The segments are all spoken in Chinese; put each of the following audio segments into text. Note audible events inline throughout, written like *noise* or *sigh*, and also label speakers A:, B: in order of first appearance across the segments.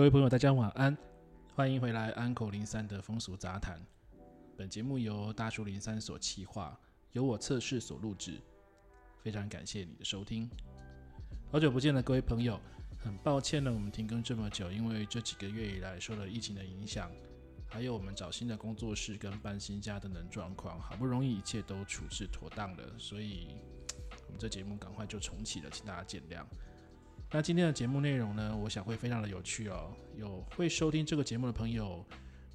A: 各位朋友，大家晚安，欢迎回来 Uncle 零三的风俗杂谈。本节目由大叔零三所企划，由我测试所录制。非常感谢你的收听。好久不见了，各位朋友，很抱歉呢，我们停更这么久，因为这几个月以来受了疫情的影响，还有我们找新的工作室跟搬新家等等状况，好不容易一切都处置妥当了，所以我们这节目赶快就重启了，请大家见谅。那今天的节目内容呢，我想会非常的有趣哦。有会收听这个节目的朋友，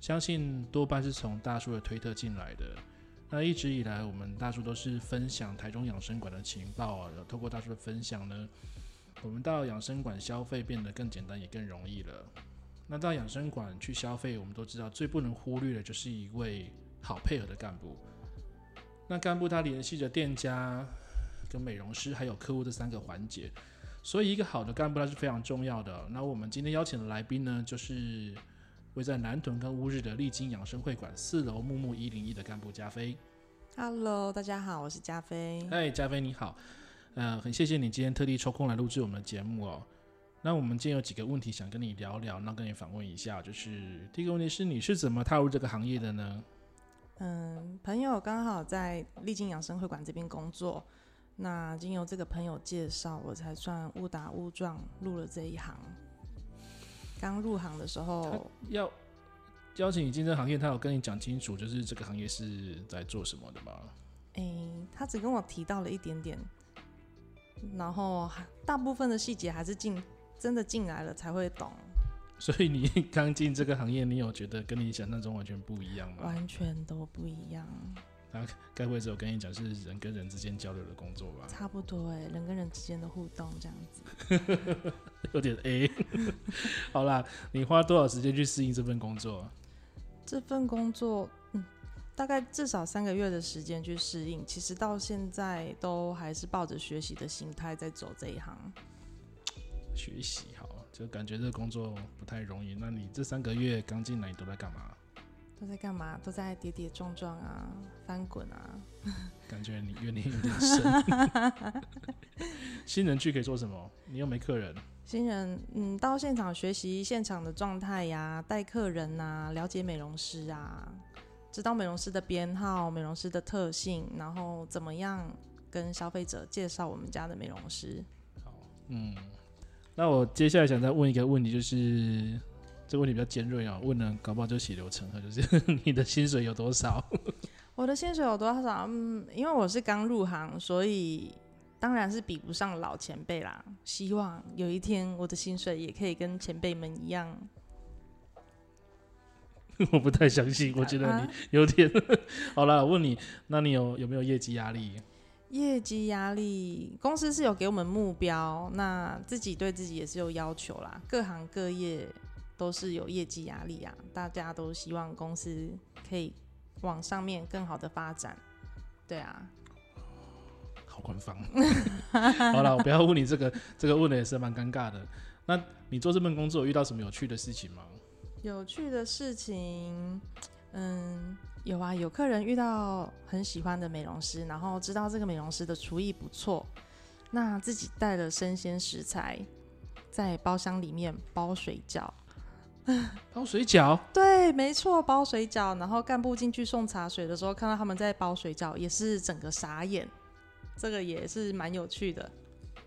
A: 相信多半是从大叔的推特进来的。那一直以来，我们大叔都是分享台中养生馆的情报啊。透过大叔的分享呢，我们到养生馆消费变得更简单也更容易了。那到养生馆去消费，我们都知道最不能忽略的就是一位好配合的干部。那干部他联系着店家、跟美容师还有客户这三个环节。所以，一个好的干部他是非常重要的。那我们今天邀请的来宾呢，就是位在南屯跟乌日的丽晶养生会馆四楼木木一零一的干部加菲。
B: Hello，大家好，我是加菲。
A: 嗨，加菲你好。呃，很谢谢你今天特地抽空来录制我们的节目哦。那我们今天有几个问题想跟你聊聊，那跟你访问一下，就是第一个问题是，你是怎么踏入这个行业的呢？
B: 嗯，朋友刚好在丽晶养生会馆这边工作。那经由这个朋友介绍，我才算误打误撞入了这一行。刚入行的时候，
A: 要邀请你进这个行业，他有跟你讲清楚，就是这个行业是在做什么的吗？
B: 诶、欸，他只跟我提到了一点点，然后大部分的细节还是进真的进来了才会懂。*laughs*
A: 所以你刚进这个行业，你有觉得跟你想象中完全不一样吗？
B: 完全都不一样。
A: 那该不会只有跟你讲是人跟人之间交流的工作吧？
B: 差不多哎，人跟人之间的互动这样子，*laughs*
A: 有点 A。*laughs* 好啦，你花多少时间去适应这份工作？
B: 这份工作，嗯，大概至少三个月的时间去适应。其实到现在都还是抱着学习的心态在走这一行。
A: 学习好，就感觉这个工作不太容易。那你这三个月刚进来，你都在干嘛？
B: 都在干嘛？都在跌跌撞撞啊，翻滚啊。*laughs*
A: 感觉你怨念有点深。*laughs* 新人去可以做什么？你又没客人。
B: 新人，嗯，到现场学习现场的状态呀，带客人啊，了解美容师啊，知道美容师的编号、美容师的特性，然后怎么样跟消费者介绍我们家的美容师。
A: 好，嗯，那我接下来想再问一个问题，就是。这个问题比较尖锐啊，问了搞不好就血流成河，就是 *laughs* 你的薪水有多少？*laughs*
B: 我的薪水有多少？嗯，因为我是刚入行，所以当然是比不上老前辈啦。希望有一天我的薪水也可以跟前辈们一样。*laughs*
A: 我不太相信，我觉得你有点。好了，我问你，那你有有没有业绩压力？
B: 业绩压力，公司是有给我们目标，那自己对自己也是有要求啦。各行各业。都是有业绩压力啊，大家都希望公司可以往上面更好的发展，对啊，
A: 好官方。*laughs* 好了，我不要问你这个，这个问的也是蛮尴尬的。那你做这份工作有遇到什么有趣的事情吗？
B: 有趣的事情，嗯，有啊，有客人遇到很喜欢的美容师，然后知道这个美容师的厨艺不错，那自己带了生鲜食材在包厢里面包水饺。*laughs*
A: 包水饺，
B: 对，没错，包水饺。然后干部进去送茶水的时候，看到他们在包水饺，也是整个傻眼。这个也是蛮有趣的。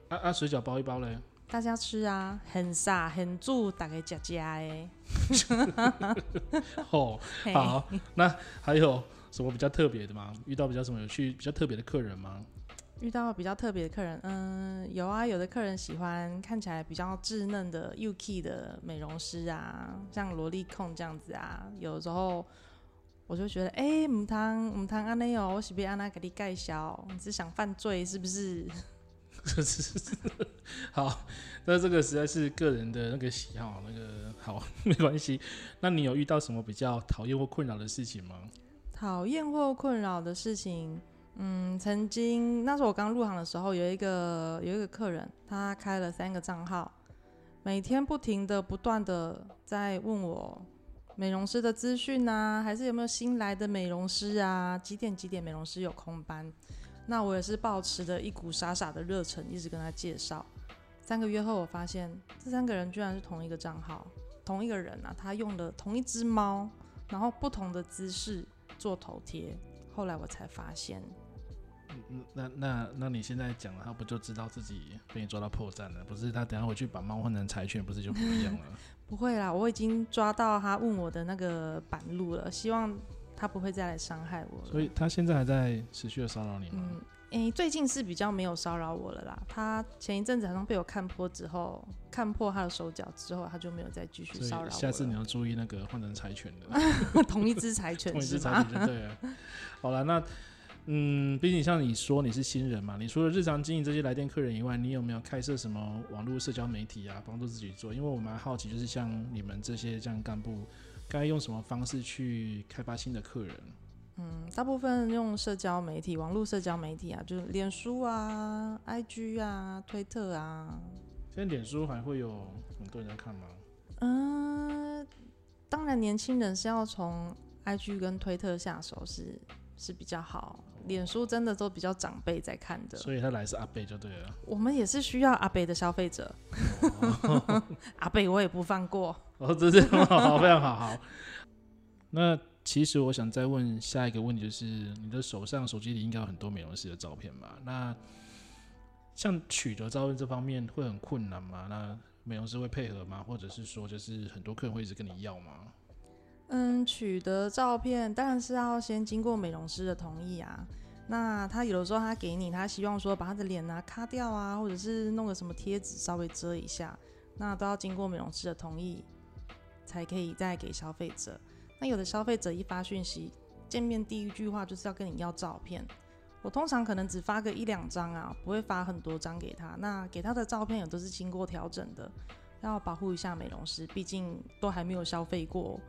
A: 啊啊，水饺包一包嘞？
B: 大家吃啊，很傻很住，大概加加哎。*laughs*
A: 哦，好，那还有什么比较特别的吗？遇到比较什么有趣、比较特别的客人吗？
B: 遇到比较特别的客人，嗯，有啊，有的客人喜欢看起来比较稚嫩的 UK 的美容师啊，像萝莉控这样子啊。有的时候我就觉得，哎、欸，母汤母汤安内哦，我是不是安娜给你介绍？你是想犯罪是不是？*laughs*
A: 好，那这个实在是个人的那个喜好，那个好 *laughs* 没关系。那你有遇到什么比较讨厌或困扰的事情吗？
B: 讨厌或困扰的事情。嗯，曾经那时候我刚入行的时候，有一个有一个客人，他开了三个账号，每天不停的、不断的在问我美容师的资讯啊，还是有没有新来的美容师啊？几点几点美容师有空班？那我也是抱持着一股傻傻的热忱，一直跟他介绍。三个月后，我发现这三个人居然是同一个账号，同一个人啊，他用的同一只猫，然后不同的姿势做头贴。后来我才发现。
A: 那那那你现在讲了，他不就知道自己被你抓到破绽了？不是他等下回去把猫换成柴犬，不是就不一样了？*laughs*
B: 不会啦，我已经抓到他问我的那个板路了，希望他不会再来伤害我了。
A: 所以他现在还在持续的骚扰你吗？
B: 嗯，诶、欸，最近是比较没有骚扰我了啦。他前一阵子好像被我看破之后，看破他的手脚之后，他就没有再继续骚扰我。
A: 下次你要注意那个换成柴犬的，*laughs*
B: 同一只柴 *laughs* 犬，
A: 同一只柴犬就对了。好了，那。嗯，毕竟像你说你是新人嘛，你除了日常经营这些来电客人以外，你有没有开设什么网络社交媒体啊，帮助自己做？因为我蛮好奇，就是像你们这些这样干部，该用什么方式去开发新的客人？
B: 嗯，大部分用社交媒体，网络社交媒体啊，就是脸书啊、IG 啊、推特啊。
A: 现在脸书还会有很多人在看吗？
B: 嗯，当然，年轻人是要从 IG 跟推特下手是是比较好。脸书真的都比较长辈在看的，
A: 所以他来是阿贝就对了。
B: 我们也是需要阿贝的消费者，哦、*laughs* 阿贝我也不放过。
A: 哦，这是很好，非常好，好。那其实我想再问下一个问题，就是你的手上手机里应该有很多美容师的照片吧？那像取得照片这方面会很困难吗？那美容师会配合吗？或者是说，就是很多客人会一直跟你要吗？
B: 嗯，取得照片当然是要先经过美容师的同意啊。那他有的时候他给你，他希望说把他的脸啊卡掉啊，或者是弄个什么贴纸稍微遮一下，那都要经过美容师的同意才可以再给消费者。那有的消费者一发讯息，见面第一句话就是要跟你要照片。我通常可能只发个一两张啊，不会发很多张给他。那给他的照片也都是经过调整的，要保护一下美容师，毕竟都还没有消费过。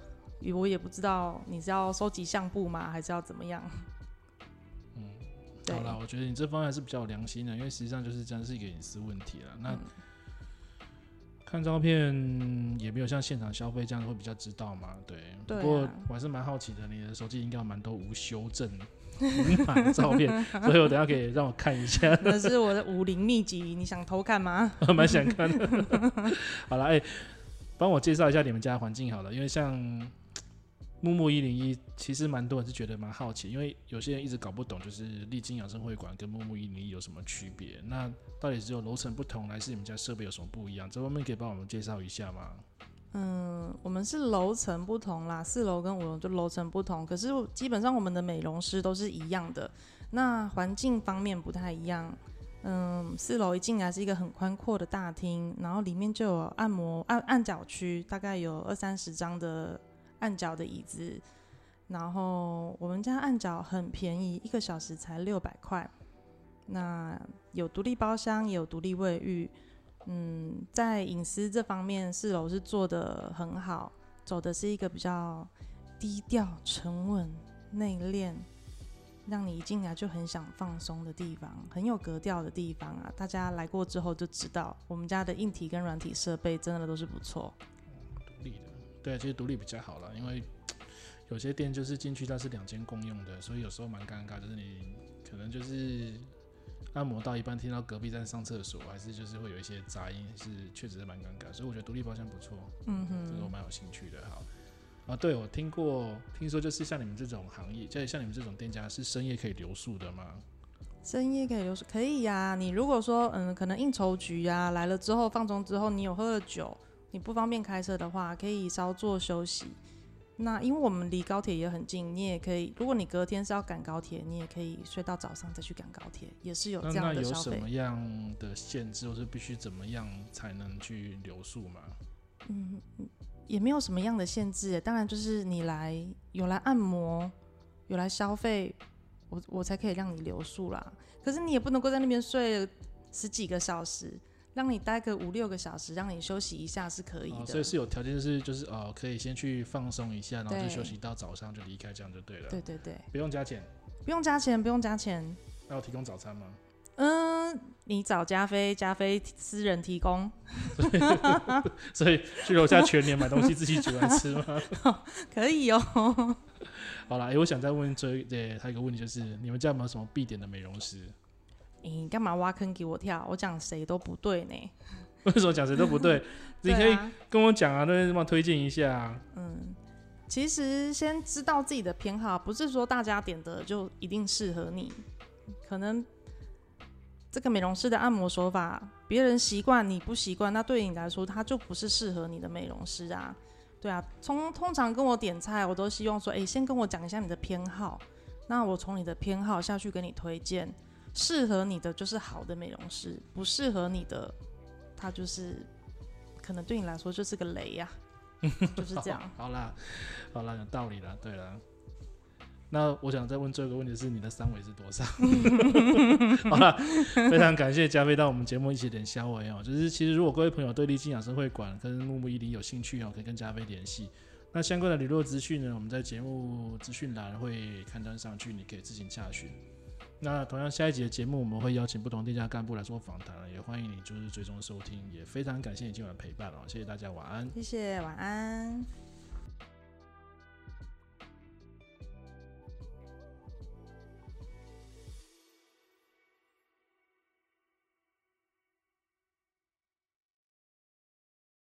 B: 我也不知道你是要收集相簿吗，还是要怎么样？
A: 嗯，好啦，我觉得你这方面还是比较有良心的，因为实际上就是这样是一个隐私问题了。那、嗯、看照片也没有像现场消费这样会比较知道嘛？对。对啊、不过我还是蛮好奇的，你的手机应该有蛮多无修正 *laughs* 满的照片，所以我等下可以让我看一下。*laughs*
B: 那是我的武林秘籍，你想偷看吗？*laughs*
A: 蛮想看的。好了，哎、欸，帮我介绍一下你们家的环境好了，因为像。木木一零一其实蛮多人是觉得蛮好奇，因为有些人一直搞不懂，就是丽晶养生会馆跟木木一零一有什么区别？那到底只有楼层不同，还是你们家设备有什么不一样？这方面可以帮我们介绍一下吗？
B: 嗯，我们是楼层不同啦，四楼跟五楼就楼层不同，可是基本上我们的美容师都是一样的。那环境方面不太一样。嗯，四楼一进来是一个很宽阔的大厅，然后里面就有按摩按按脚区，大概有二三十张的。按脚的椅子，然后我们家按脚很便宜，一个小时才六百块。那有独立包厢，也有独立卫浴。嗯，在隐私这方面，四楼是做得很好，走的是一个比较低调、沉稳、内敛，让你一进来就很想放松的地方，很有格调的地方啊！大家来过之后就知道，我们家的硬体跟软体设备真的都是不错。
A: 对，其实独立比较好了，因为有些店就是进去它是两间共用的，所以有时候蛮尴尬，就是你可能就是按摩到一半听到隔壁在上厕所，还是就是会有一些杂音，是确实是蛮尴尬，所以我觉得独立包厢不错，嗯哼，这个我蛮有兴趣的。好，啊，对，我听过，听说就是像你们这种行业，就是像你们这种店家是深夜可以留宿的吗？
B: 深夜可以留宿，可以呀、啊。你如果说，嗯，可能应酬局啊来了之后放松之后，你有喝了酒，你不方便开车的话，可以稍作休息。那因为我们离高铁也很近，你也可以，如果你隔天是要赶高铁，你也可以睡到早上再去赶高铁，也是有这样的消费。
A: 那有什么样的限制，或是必须怎么样才能去留宿吗？
B: 嗯，也没有什么样的限制，当然就是你来有来按摩，有来消费。我我才可以让你留宿啦，可是你也不能够在那边睡十几个小时，让你待个五六个小时，让你休息一下是可以的。
A: 哦、所以是有条件，就是就是哦，可以先去放松一下，然后就休息到早上就离开，这样就对了。
B: 对对对，
A: 不用加钱，
B: 不用加钱，不用加钱。
A: 那要提供早餐吗？
B: 嗯，你找加菲，加菲私人提供。*laughs*
A: 所以去楼下全年买东西自己煮来吃吗？*laughs*
B: 可以哦。
A: 好了，哎、欸，我想再问最对他一个问题，就是你们家有没有什么必点的美容师？
B: 你干嘛挖坑给我跳？我讲谁都不对呢。*laughs*
A: 为什么讲谁都不对？*laughs* 你可以跟我讲啊，那什么推荐一下啊。
B: 嗯，其实先知道自己的偏好，不是说大家点的就一定适合你。可能这个美容师的按摩手法，别人习惯你不习惯，那对你来说，他就不是适合你的美容师啊。对啊，通通常跟我点菜，我都希望说，哎，先跟我讲一下你的偏好，那我从你的偏好下去给你推荐，适合你的就是好的美容师，不适合你的，他就是可能对你来说就是个雷呀、啊，*laughs* 就是这样。
A: 好，好啦，好啦，有道理啦，对啦。那我想再问最后一个问题是，你的三围是多少？*laughs* *laughs* 好了，非常感谢加菲到我们节目一起点消维哦。就是其实如果各位朋友对丽晶养生会馆跟木木伊犁有兴趣哦，可以跟加菲联系。那相关的联络资讯呢，我们在节目资讯栏会刊登上去，你可以自行查询。那同样下一集的节目我们会邀请不同店家干部来做访谈，也欢迎你就是追踪收听，也非常感谢你今晚的陪伴哦，谢谢大家，晚安。
B: 谢谢，晚安。